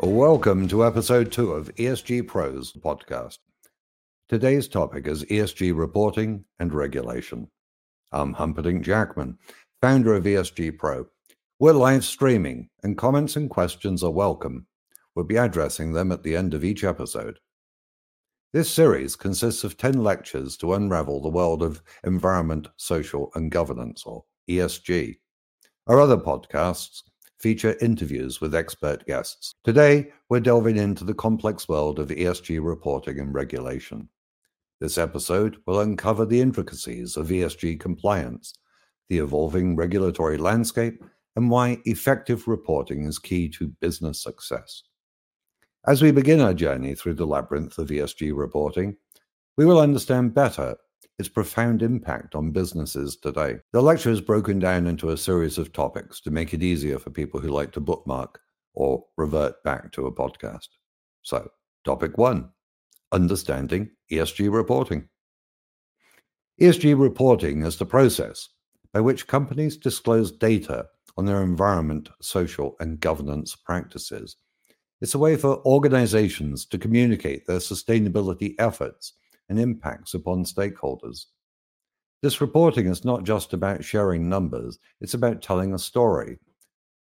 Welcome to episode two of ESG Pros podcast. Today's topic is ESG reporting and regulation. I'm Humperdinck Jackman, founder of ESG Pro. We're live streaming, and comments and questions are welcome. We'll be addressing them at the end of each episode. This series consists of 10 lectures to unravel the world of environment, social, and governance, or ESG. Our other podcasts feature interviews with expert guests. Today, we're delving into the complex world of ESG reporting and regulation. This episode will uncover the intricacies of ESG compliance, the evolving regulatory landscape, and why effective reporting is key to business success. As we begin our journey through the labyrinth of ESG reporting, we will understand better its profound impact on businesses today. The lecture is broken down into a series of topics to make it easier for people who like to bookmark or revert back to a podcast. So, topic one understanding ESG reporting. ESG reporting is the process by which companies disclose data on their environment, social, and governance practices. It's a way for organizations to communicate their sustainability efforts and impacts upon stakeholders. This reporting is not just about sharing numbers, it's about telling a story.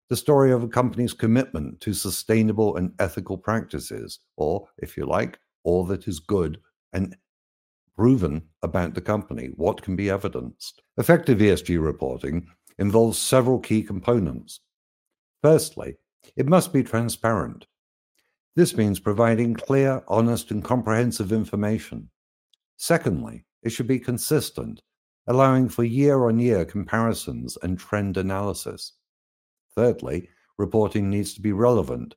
The story of a company's commitment to sustainable and ethical practices, or, if you like, all that is good and proven about the company, what can be evidenced. Effective ESG reporting involves several key components. Firstly, it must be transparent. This means providing clear, honest, and comprehensive information. Secondly, it should be consistent, allowing for year on year comparisons and trend analysis. Thirdly, reporting needs to be relevant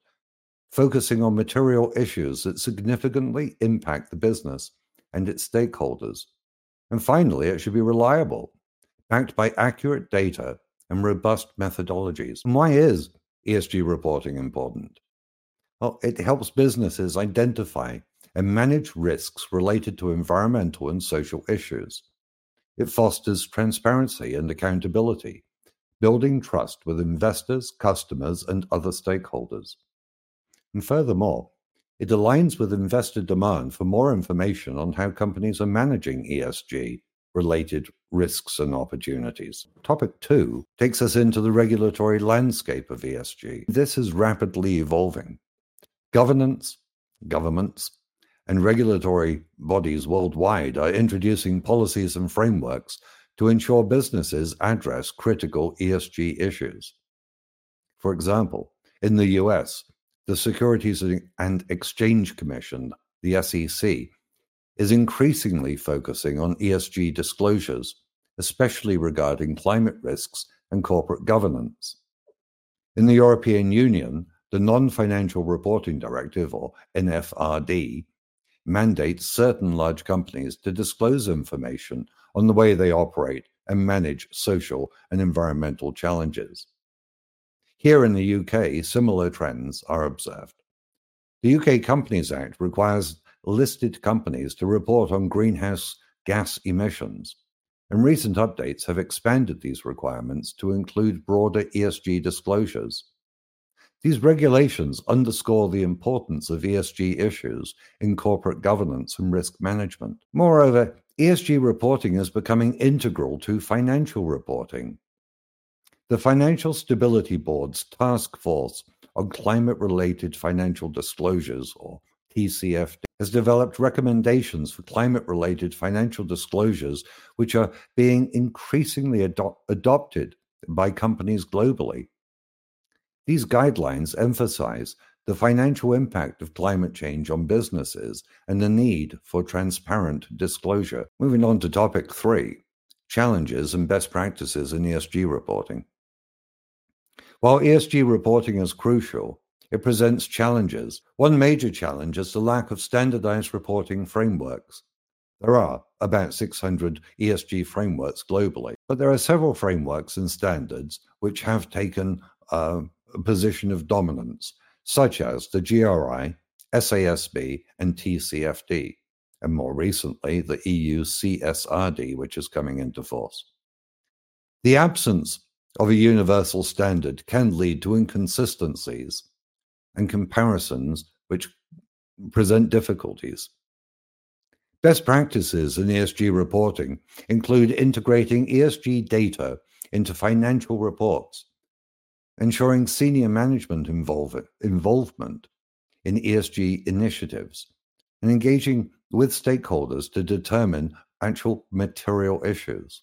focusing on material issues that significantly impact the business and its stakeholders. And finally, it should be reliable, backed by accurate data and robust methodologies. And why is ESG reporting important? Well, it helps businesses identify and manage risks related to environmental and social issues. It fosters transparency and accountability, building trust with investors, customers, and other stakeholders. And furthermore, it aligns with investor demand for more information on how companies are managing ESG related risks and opportunities. Topic two takes us into the regulatory landscape of ESG. This is rapidly evolving. Governance, governments, and regulatory bodies worldwide are introducing policies and frameworks to ensure businesses address critical ESG issues. For example, in the US, the Securities and Exchange Commission, the SEC, is increasingly focusing on ESG disclosures, especially regarding climate risks and corporate governance. In the European Union, the Non Financial Reporting Directive, or NFRD, mandates certain large companies to disclose information on the way they operate and manage social and environmental challenges. Here in the UK, similar trends are observed. The UK Companies Act requires listed companies to report on greenhouse gas emissions, and recent updates have expanded these requirements to include broader ESG disclosures. These regulations underscore the importance of ESG issues in corporate governance and risk management. Moreover, ESG reporting is becoming integral to financial reporting. The Financial Stability Board's Task Force on Climate Related Financial Disclosures, or TCFD, has developed recommendations for climate related financial disclosures, which are being increasingly ado- adopted by companies globally. These guidelines emphasize the financial impact of climate change on businesses and the need for transparent disclosure. Moving on to topic three challenges and best practices in ESG reporting. While ESG reporting is crucial, it presents challenges. One major challenge is the lack of standardized reporting frameworks. There are about 600 ESG frameworks globally, but there are several frameworks and standards which have taken uh, position of dominance, such as the GRI, SASB, and TCFD. and more recently, the EU CSRD, which is coming into force. The absence of a universal standard can lead to inconsistencies and comparisons which present difficulties. Best practices in ESG reporting include integrating ESG data into financial reports, ensuring senior management involve involvement in ESG initiatives, and engaging with stakeholders to determine actual material issues.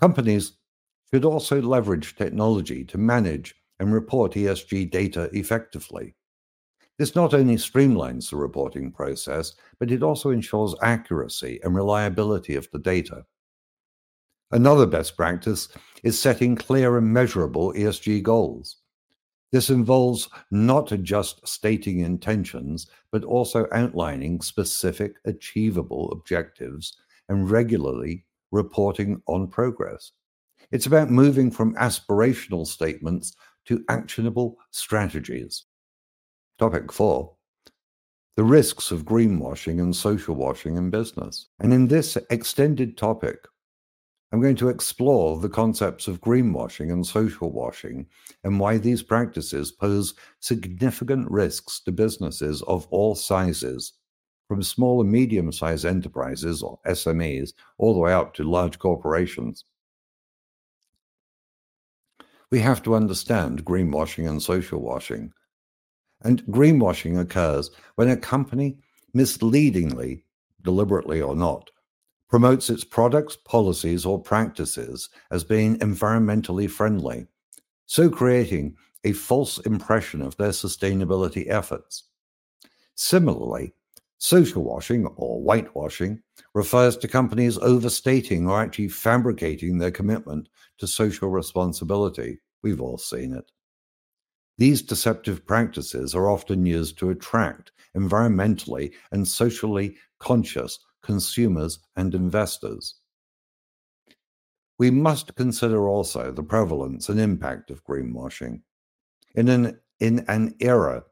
Companies should also leverage technology to manage and report ESG data effectively. This not only streamlines the reporting process, but it also ensures accuracy and reliability of the data. Another best practice is setting clear and measurable ESG goals. This involves not just stating intentions, but also outlining specific, achievable objectives and regularly reporting on progress. It's about moving from aspirational statements to actionable strategies. Topic four the risks of greenwashing and social washing in business. And in this extended topic, I'm going to explore the concepts of greenwashing and social washing and why these practices pose significant risks to businesses of all sizes, from small and medium sized enterprises or SMEs all the way up to large corporations. We have to understand greenwashing and social washing. And greenwashing occurs when a company misleadingly, deliberately or not, promotes its products, policies, or practices as being environmentally friendly, so creating a false impression of their sustainability efforts. Similarly, social washing or whitewashing refers to companies overstating or actually fabricating their commitment to social responsibility. We've all seen it. These deceptive practices are often used to attract environmentally and socially conscious consumers, and investors. We must consider also the prevalence and impact of greenwashing. In an, in an era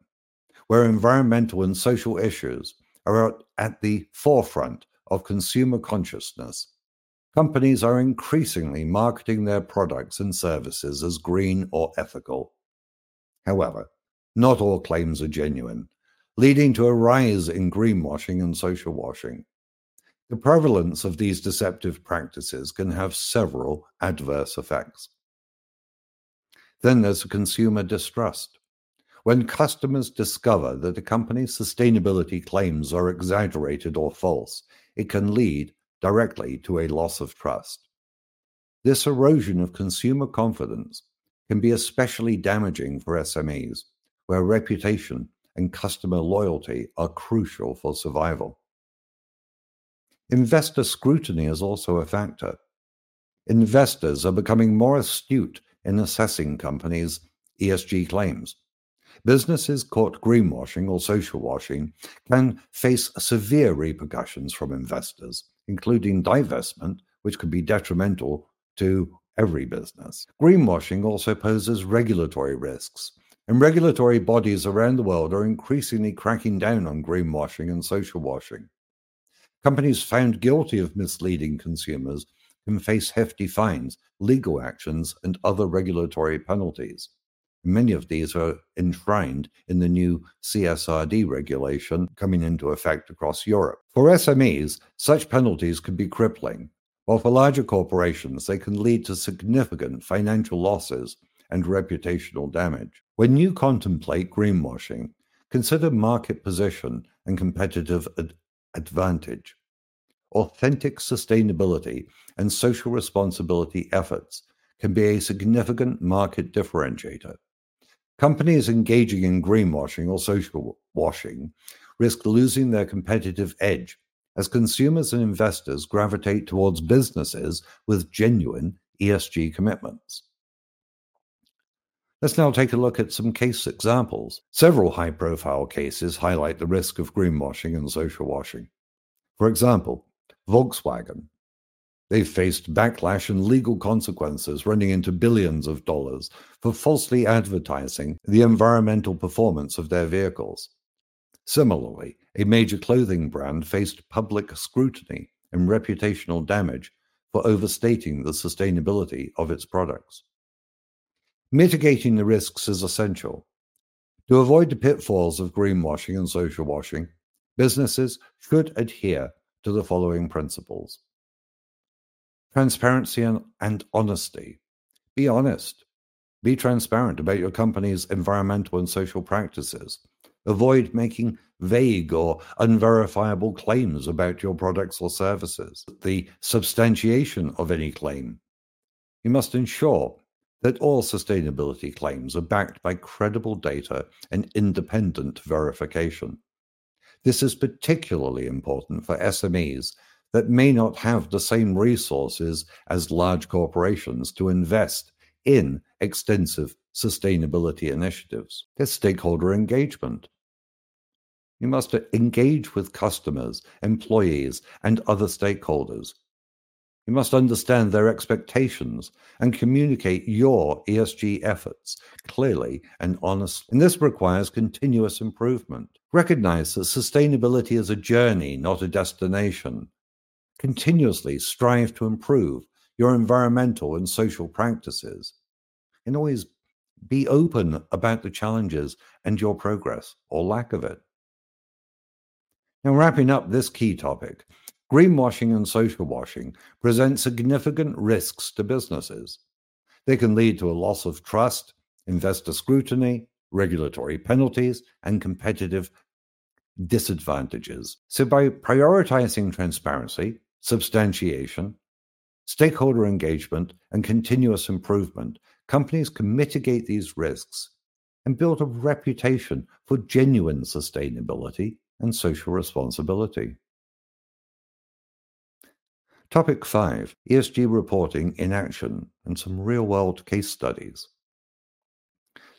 where environmental and social issues are at the forefront of consumer consciousness, companies are increasingly marketing their products and services as green or ethical. However, not all claims are genuine, leading to a rise in greenwashing and social washing. The prevalence of these deceptive practices can have several adverse effects. Then there's consumer distrust. When customers discover that a company's sustainability claims are exaggerated or false, it can lead directly to a loss of trust. This erosion of consumer confidence can be especially damaging for SMEs, where reputation and customer loyalty are crucial for survival. Investor scrutiny is also a factor. Investors are becoming more astute in assessing companies' ESG claims. Businesses caught greenwashing or social washing can face severe repercussions from investors, including divestment, which could be detrimental to every business. Greenwashing also poses regulatory risks, and regulatory bodies around the world are increasingly cracking down on greenwashing and social washing. Companies found guilty of misleading consumers can face hefty fines, legal actions, and other regulatory penalties. Many of these are enshrined in the new CSRD regulation coming into effect across Europe. For SMEs, such penalties can be crippling, while for larger corporations, they can lead to significant financial losses and reputational damage. When you contemplate greenwashing, consider market position and competitive ad- advantage. Authentic sustainability and social responsibility efforts can be a significant market differentiator. Companies engaging in greenwashing or social washing risk losing their competitive edge as consumers and investors gravitate towards businesses with genuine ESG commitments. Let's now take a look at some case examples. Several high profile cases highlight the risk of greenwashing and social washing. For example, Volkswagen. They faced backlash and legal consequences running into billions of dollars for falsely advertising the environmental performance of their vehicles. Similarly, a major clothing brand faced public scrutiny and reputational damage for overstating the sustainability of its products. Mitigating the risks is essential. To avoid the pitfalls of greenwashing and social washing, businesses should adhere to the following principles transparency and, and honesty. Be honest. Be transparent about your company's environmental and social practices. Avoid making vague or unverifiable claims about your products or services. The substantiation of any claim. You must ensure that all sustainability claims are backed by credible data and independent verification. This is particularly important for SMEs that may not have the same resources as large corporations to invest in extensive sustainability initiatives. There's stakeholder engagement. You must engage with customers, employees, and other stakeholders you must understand their expectations and communicate your ESG efforts clearly and honestly. And this requires continuous improvement. Recognize that sustainability is a journey, not a destination. Continuously strive to improve your environmental and social practices. And always be open about the challenges and your progress or lack of it. Now, wrapping up this key topic, Greenwashing and social washing present significant risks to businesses. They can lead to a loss of trust, investor scrutiny, regulatory penalties, and competitive disadvantages. So, by prioritizing transparency, substantiation, stakeholder engagement, and continuous improvement, companies can mitigate these risks and build a reputation for genuine sustainability and social responsibility. Topic 5 ESG reporting in action and some real world case studies.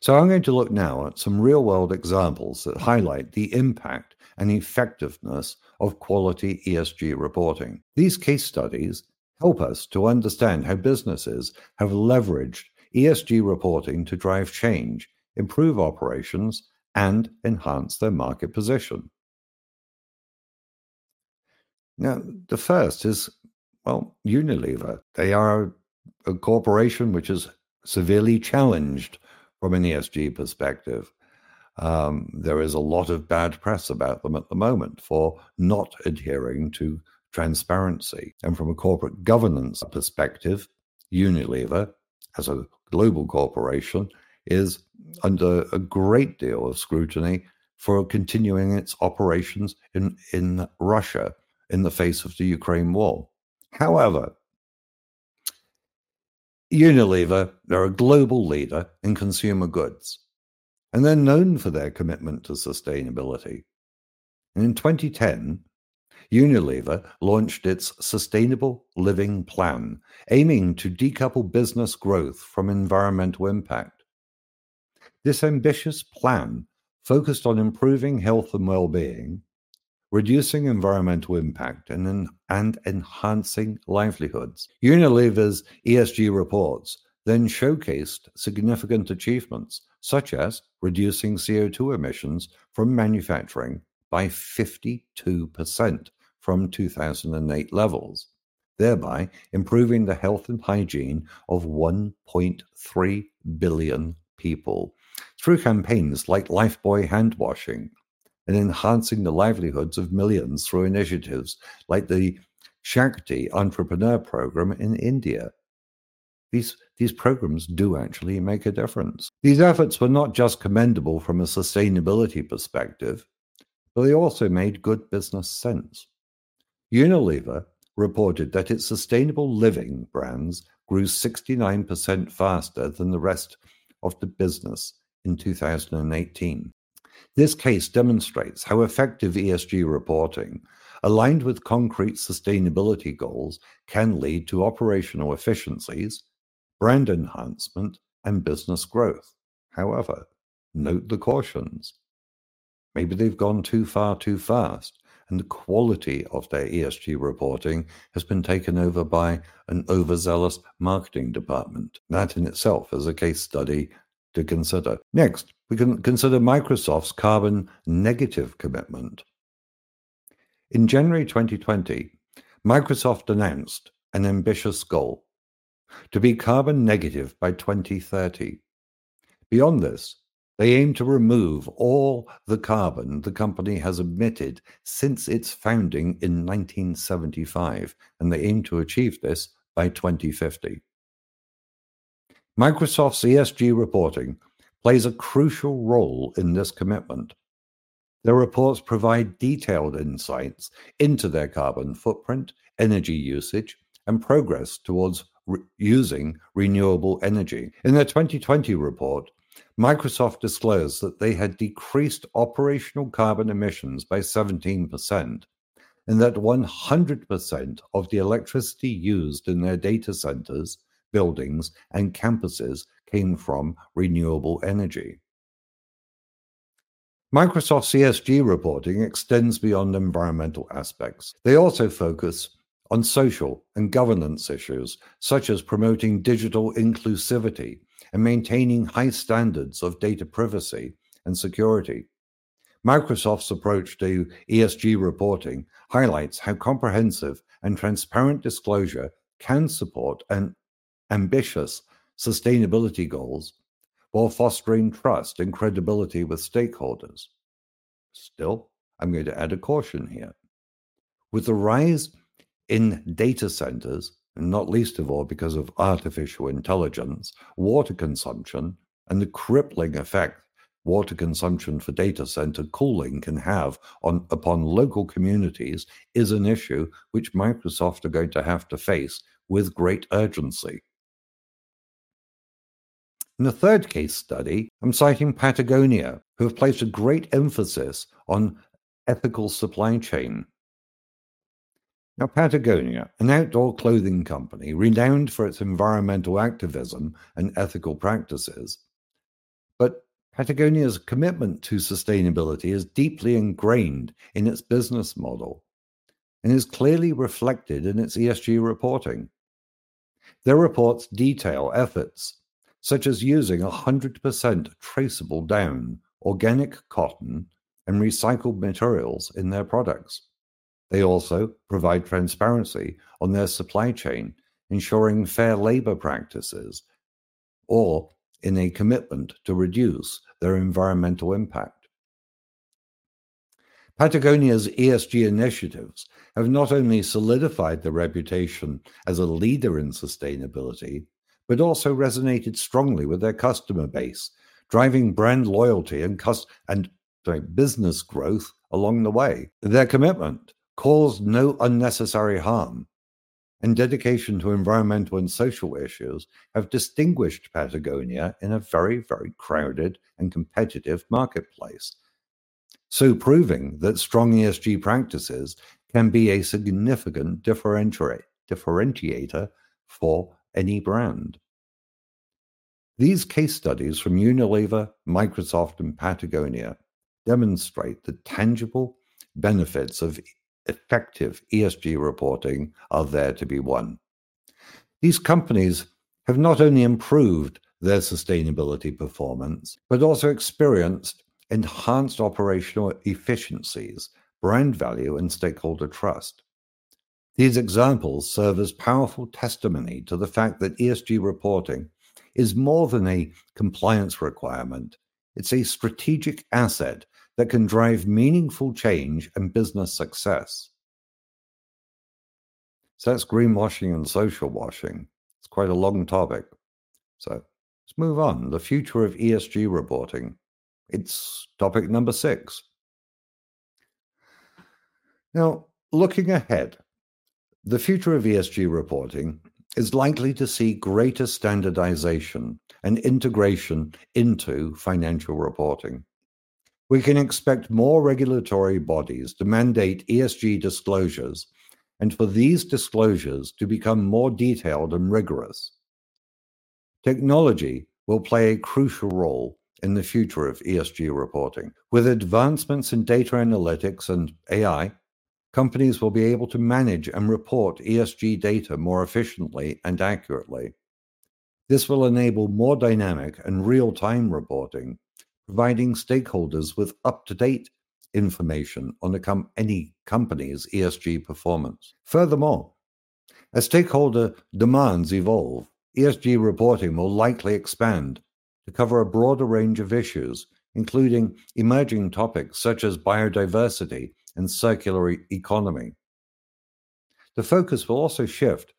So, I'm going to look now at some real world examples that highlight the impact and effectiveness of quality ESG reporting. These case studies help us to understand how businesses have leveraged ESG reporting to drive change, improve operations, and enhance their market position. Now, the first is well, Unilever. They are a corporation which is severely challenged from an ESG perspective. Um, there is a lot of bad press about them at the moment for not adhering to transparency. And from a corporate governance perspective, Unilever, as a global corporation, is under a great deal of scrutiny for continuing its operations in, in Russia in the face of the Ukraine war. However, Unilever, they're a global leader in consumer goods, and they're known for their commitment to sustainability. And in 2010, Unilever launched its Sustainable Living Plan, aiming to decouple business growth from environmental impact. This ambitious plan focused on improving health and well being, reducing environmental impact and, and enhancing livelihoods. Unilever's ESG reports then showcased significant achievements, such as reducing CO2 emissions from manufacturing by 52% from 2008 levels, thereby improving the health and hygiene of 1.3 billion people. Through campaigns like Lifebuoy hand washing, and enhancing the livelihoods of millions through initiatives like the Shakti Entrepreneur Program in India. These, these programs do actually make a difference. These efforts were not just commendable from a sustainability perspective, but they also made good business sense. Unilever reported that its sustainable living brands grew 69% faster than the rest of the business in 2018. This case demonstrates how effective ESG reporting, aligned with concrete sustainability goals, can lead to operational efficiencies, brand enhancement, and business growth. However, note the cautions. Maybe they've gone too far too fast, and the quality of their ESG reporting has been taken over by an overzealous marketing department. That in itself is a case study to consider. Next, we can consider Microsoft's carbon negative commitment. In January 2020, Microsoft announced an ambitious goal to be carbon negative by 2030. Beyond this, they aim to remove all the carbon the company has emitted since its founding in 1975, and they aim to achieve this by 2050. Microsoft's ESG reporting plays a crucial role in this commitment. Their reports provide detailed insights into their carbon footprint, energy usage, and progress towards re- using renewable energy. In their 2020 report, Microsoft disclosed that they had decreased operational carbon emissions by 17%, and that 100% of the electricity used in their data centers, buildings, and campuses came from renewable energy. Microsoft's ESG reporting extends beyond environmental aspects. They also focus on social and governance issues, such as promoting digital inclusivity and maintaining high standards of data privacy and security. Microsoft's approach to ESG reporting highlights how comprehensive and transparent disclosure can support an ambitious sustainability goals while fostering trust and credibility with stakeholders. Still, I'm going to add a caution here. With the rise in data centers, and not least of all because of artificial intelligence, water consumption, and the crippling effect water consumption for data center cooling can have on upon local communities is an issue which Microsoft are going to have to face with great urgency. In the third case study, I'm citing Patagonia, who have placed a great emphasis on ethical supply chain. Now, Patagonia, an outdoor clothing company renowned for its environmental activism and ethical practices, but Patagonia's commitment to sustainability is deeply ingrained in its business model and is clearly reflected in its ESG reporting. Their reports detail efforts such as using 100% traceable down, organic cotton, and recycled materials in their products. They also provide transparency on their supply chain, ensuring fair labor practices, or in a commitment to reduce their environmental impact. Patagonia's ESG initiatives have not only solidified their reputation as a leader in sustainability, but also resonated strongly with their customer base, driving brand loyalty and, and sorry, business growth along the way. Their commitment caused no unnecessary harm and dedication to environmental and social issues have distinguished Patagonia in a very, very crowded and competitive marketplace. So, proving that strong ESG practices can be a significant differentiator for any brand. These case studies from Unilever, Microsoft, and Patagonia demonstrate the tangible benefits of effective ESG reporting are there to be won. These companies have not only improved their sustainability performance, but also experienced enhanced operational efficiencies, brand value, and stakeholder trust. These examples serve as powerful testimony to the fact that ESG reporting is more than a compliance requirement, it's a strategic asset that can drive meaningful change and business success. So that's greenwashing and social washing. It's quite a long topic. So let's move on. The future of ESG reporting. It's topic number six. Now, looking ahead, the future of ESG reporting is likely to see greater standardization and integration into financial reporting. We can expect more regulatory bodies to mandate ESG disclosures and for these disclosures to become more detailed and rigorous. Technology will play a crucial role in the future of ESG reporting. With advancements in data analytics and AI, companies will be able to manage and report ESG data more efficiently and accurately. This will enable more dynamic and real time reporting, providing stakeholders with up to date information on com- any company's ESG performance. Furthermore, as stakeholder demands evolve, ESG reporting will likely expand to cover a broader range of issues, including emerging topics such as biodiversity and circular economy. The focus will also shift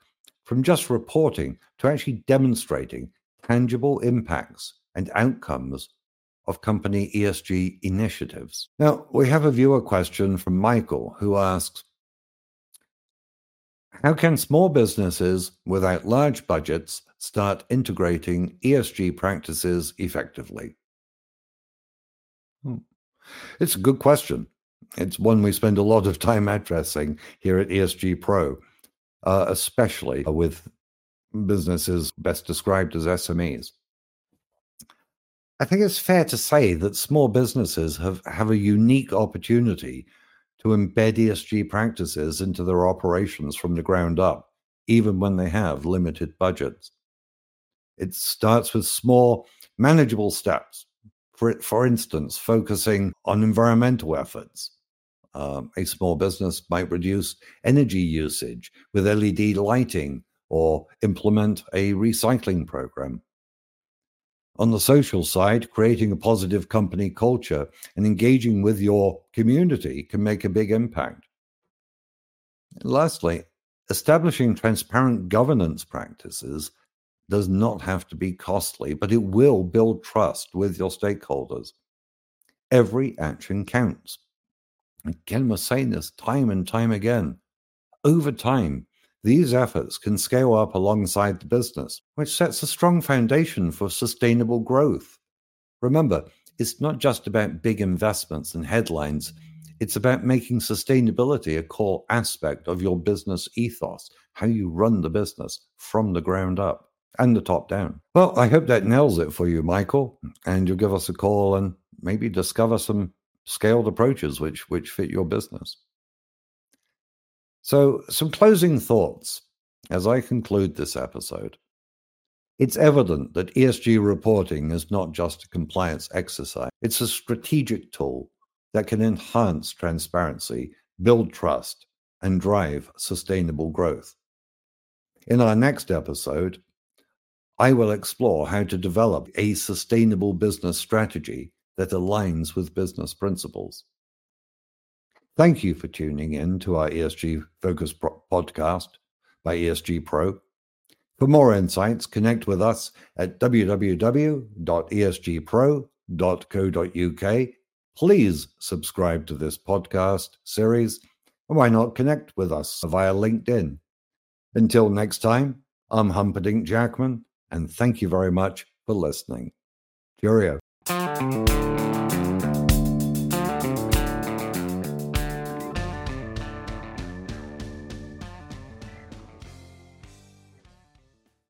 from just reporting to actually demonstrating tangible impacts and outcomes of company ESG initiatives. Now, we have a viewer question from Michael who asks How can small businesses without large budgets start integrating ESG practices effectively? Hmm. It's a good question. It's one we spend a lot of time addressing here at ESG Pro, uh, especially with businesses best described as SMEs. I think it's fair to say that small businesses have, have a unique opportunity to embed ESG practices into their operations from the ground up, even when they have limited budgets. It starts with small, manageable steps. For, for instance, focusing on environmental efforts. Um, a small business might reduce energy usage with LED lighting or implement a recycling program. On the social side, creating a positive company culture and engaging with your community can make a big impact. lastly, establishing transparent governance practices does not have to be costly, but it will build trust with your stakeholders. Every action counts. Again, we're saying this time and time again. Over time, these efforts can scale up alongside the business, which sets a strong foundation for sustainable growth. Remember, it's not just about big investments and headlines, it's about making sustainability a core aspect of your business ethos, how you run the business from the ground up and the top down. Well, I hope that nails it for you, Michael, and you'll give us a call and maybe discover some scaled approaches which which fit your business. So, some closing thoughts as I conclude this episode. It's evident that ESG reporting is not just a compliance exercise, it's a strategic tool that can enhance transparency, build trust, and drive sustainable growth. In our next episode, I will explore how to develop a sustainable business strategy that aligns with business principles. Thank you for tuning in to our ESG Focus podcast by ESG Pro. For more insights, connect with us at www.esgpro.co.uk. Please subscribe to this podcast series, and why not connect with us via LinkedIn? Until next time, I'm Humperdinck Jackman, and thank you very much for listening. Cheerio.